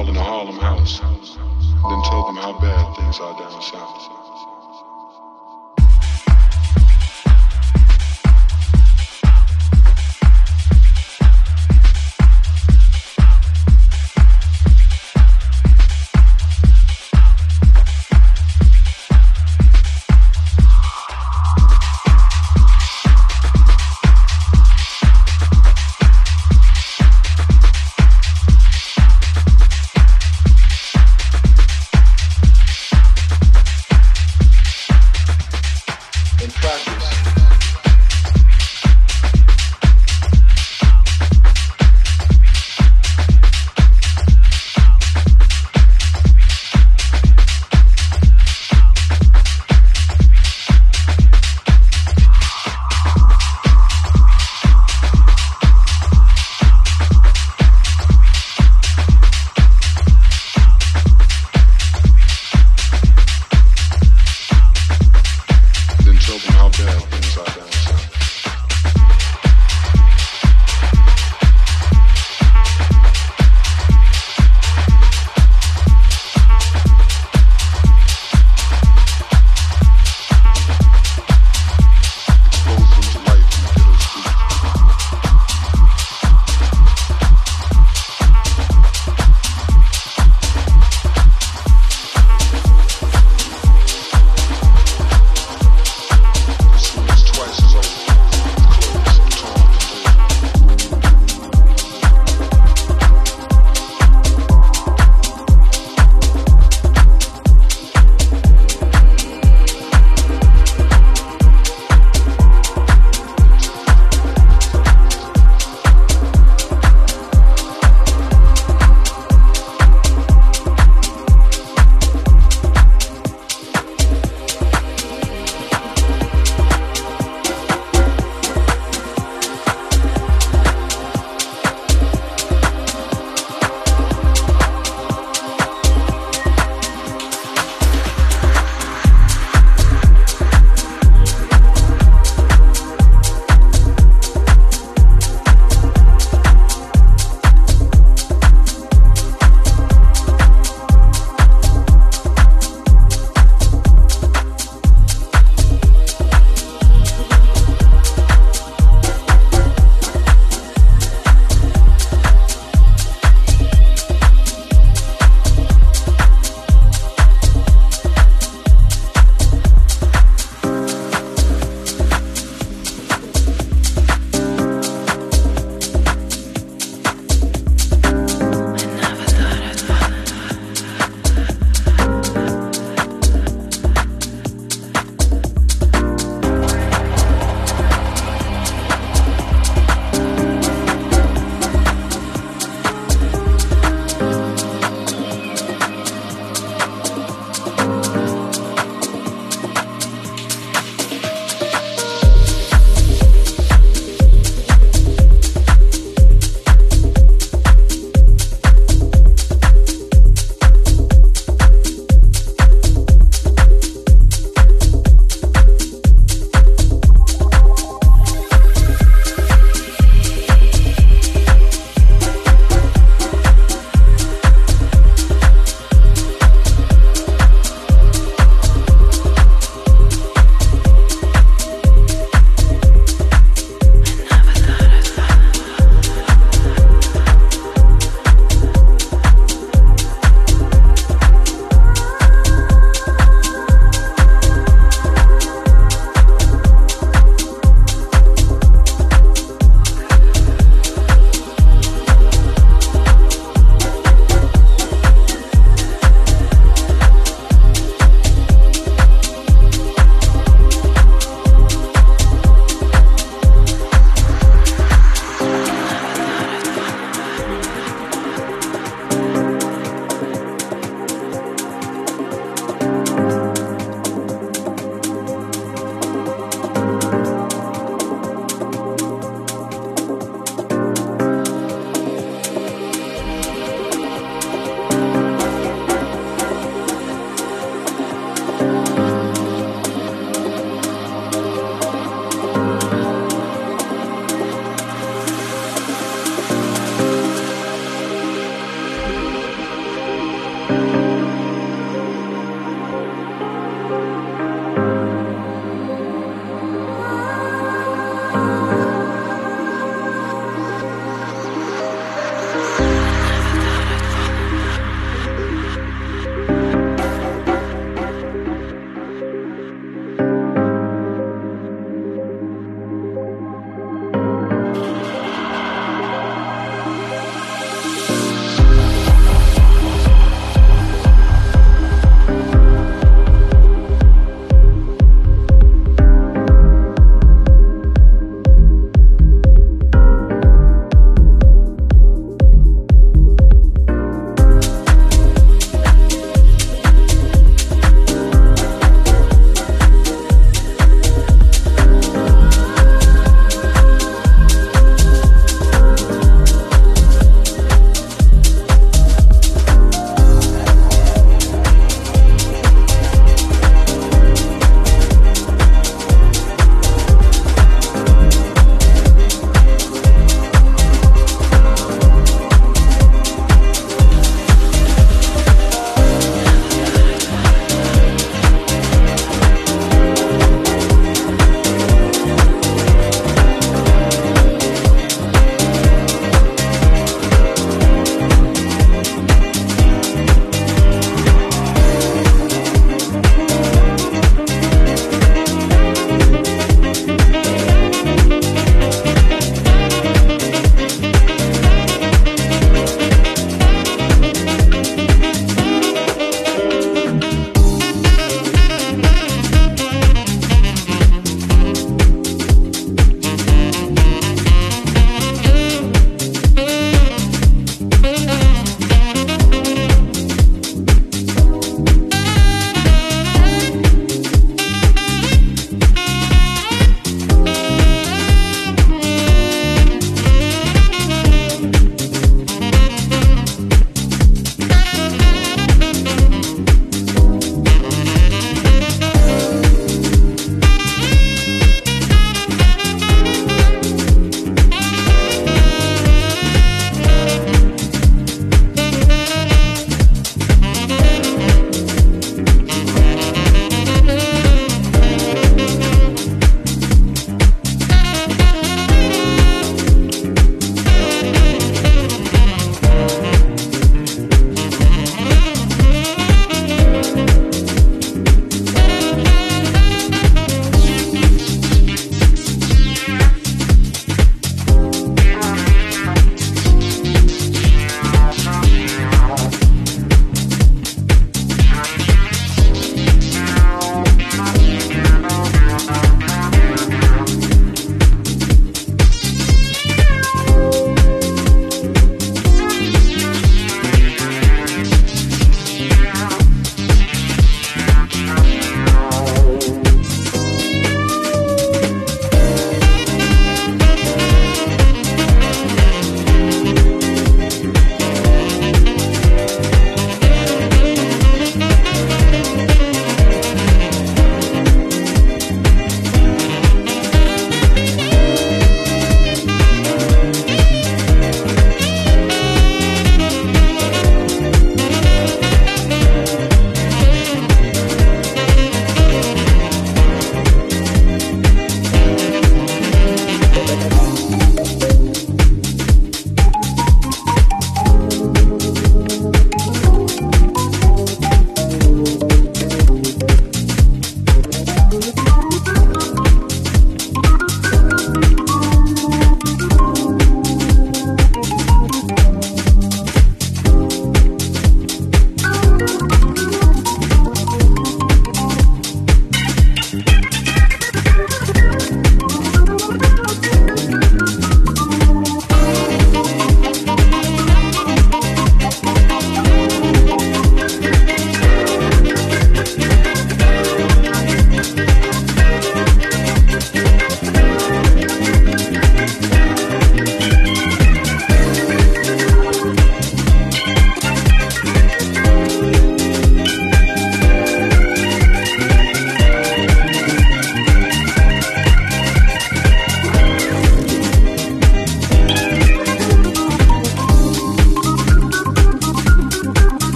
in a Harlem house, then tell them how bad things are down south.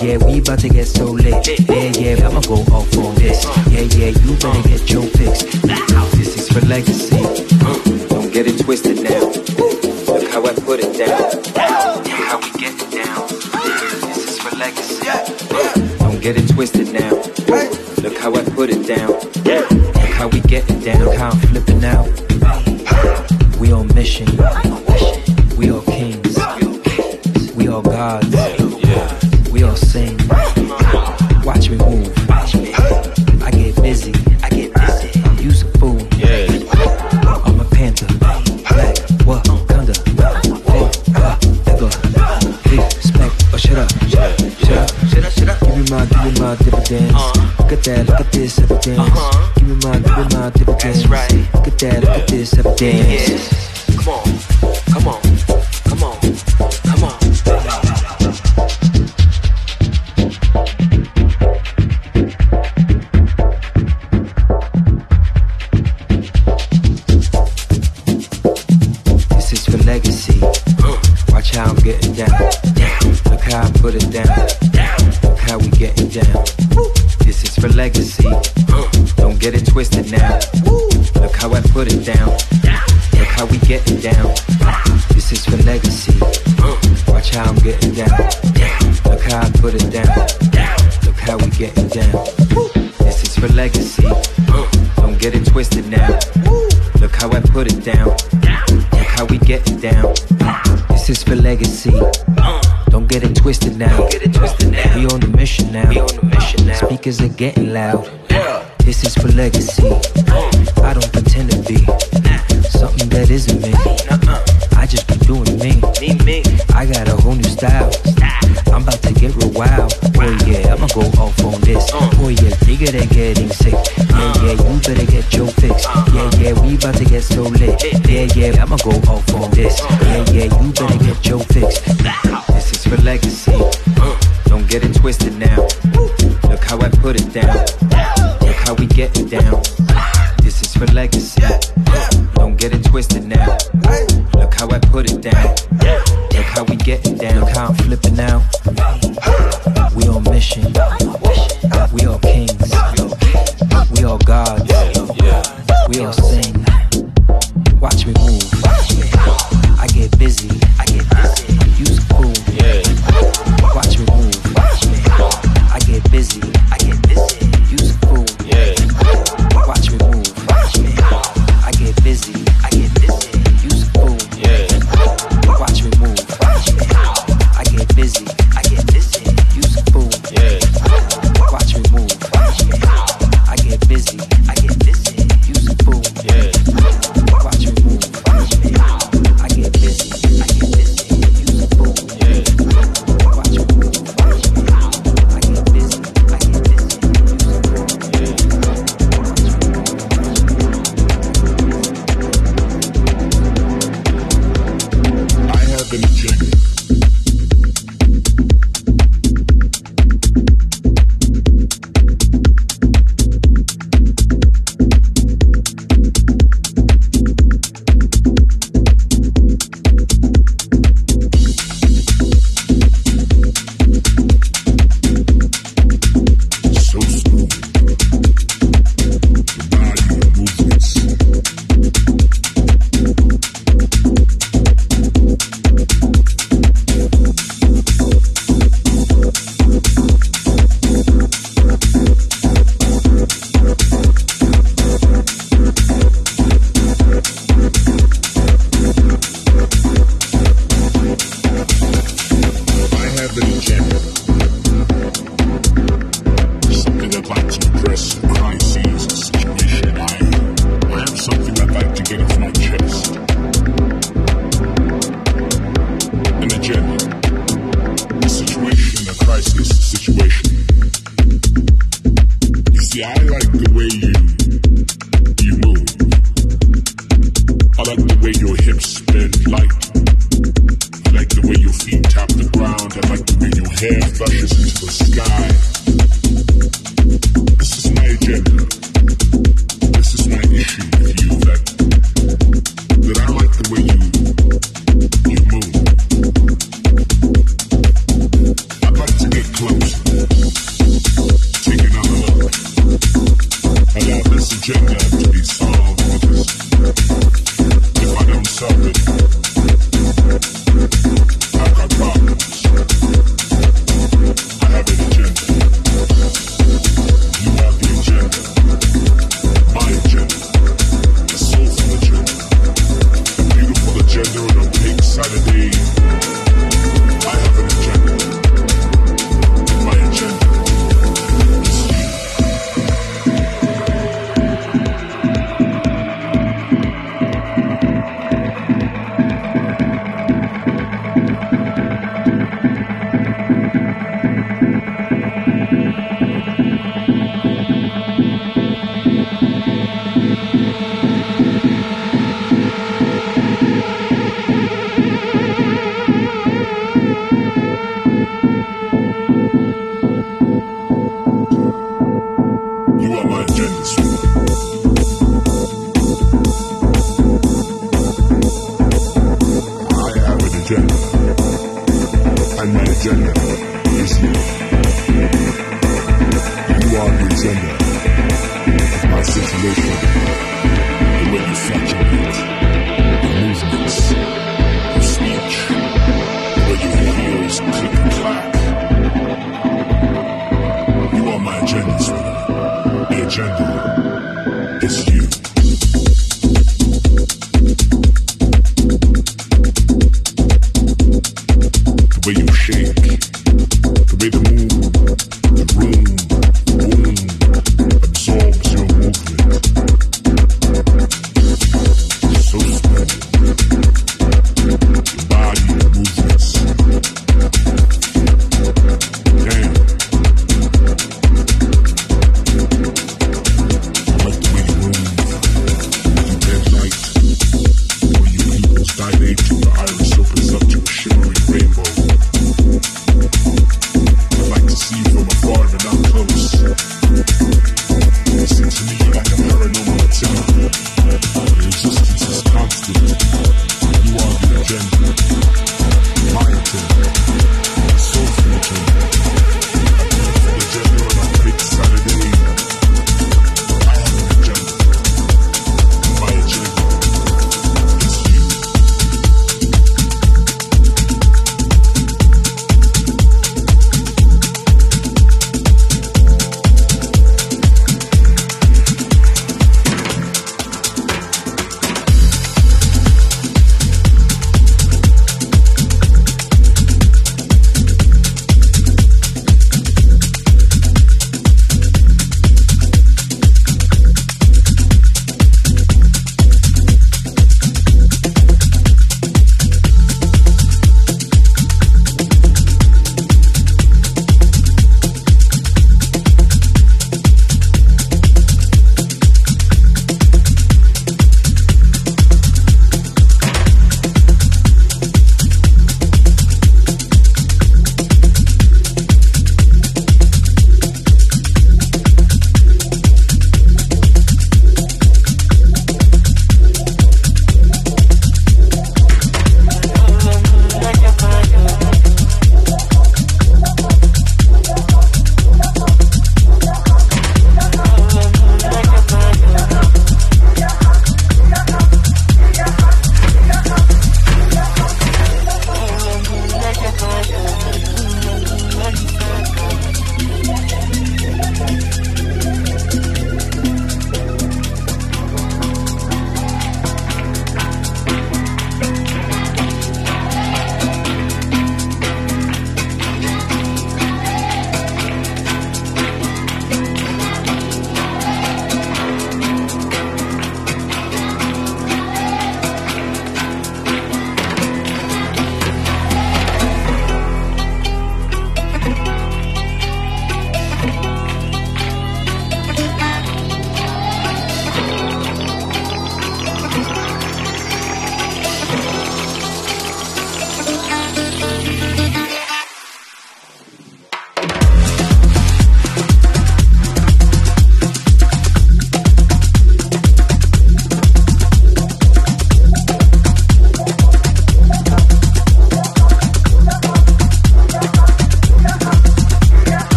Yeah, we about to get so lit. Yeah. I got a whole new style. I'm about to get real wild. Oh yeah, I'ma go off on this. Uh. Oh yeah, nigga, they getting sick. Yeah, uh. yeah, you better get your fix. Uh-huh. Yeah, yeah, we about to get so lit. Yeah, yeah, I'ma go off on this. Uh-huh. Yeah, yeah, you better uh-huh. get your fix. This is for legacy. Uh. Don't get it twisted now. Look how I put it down. Look how we getting down. This is for legacy.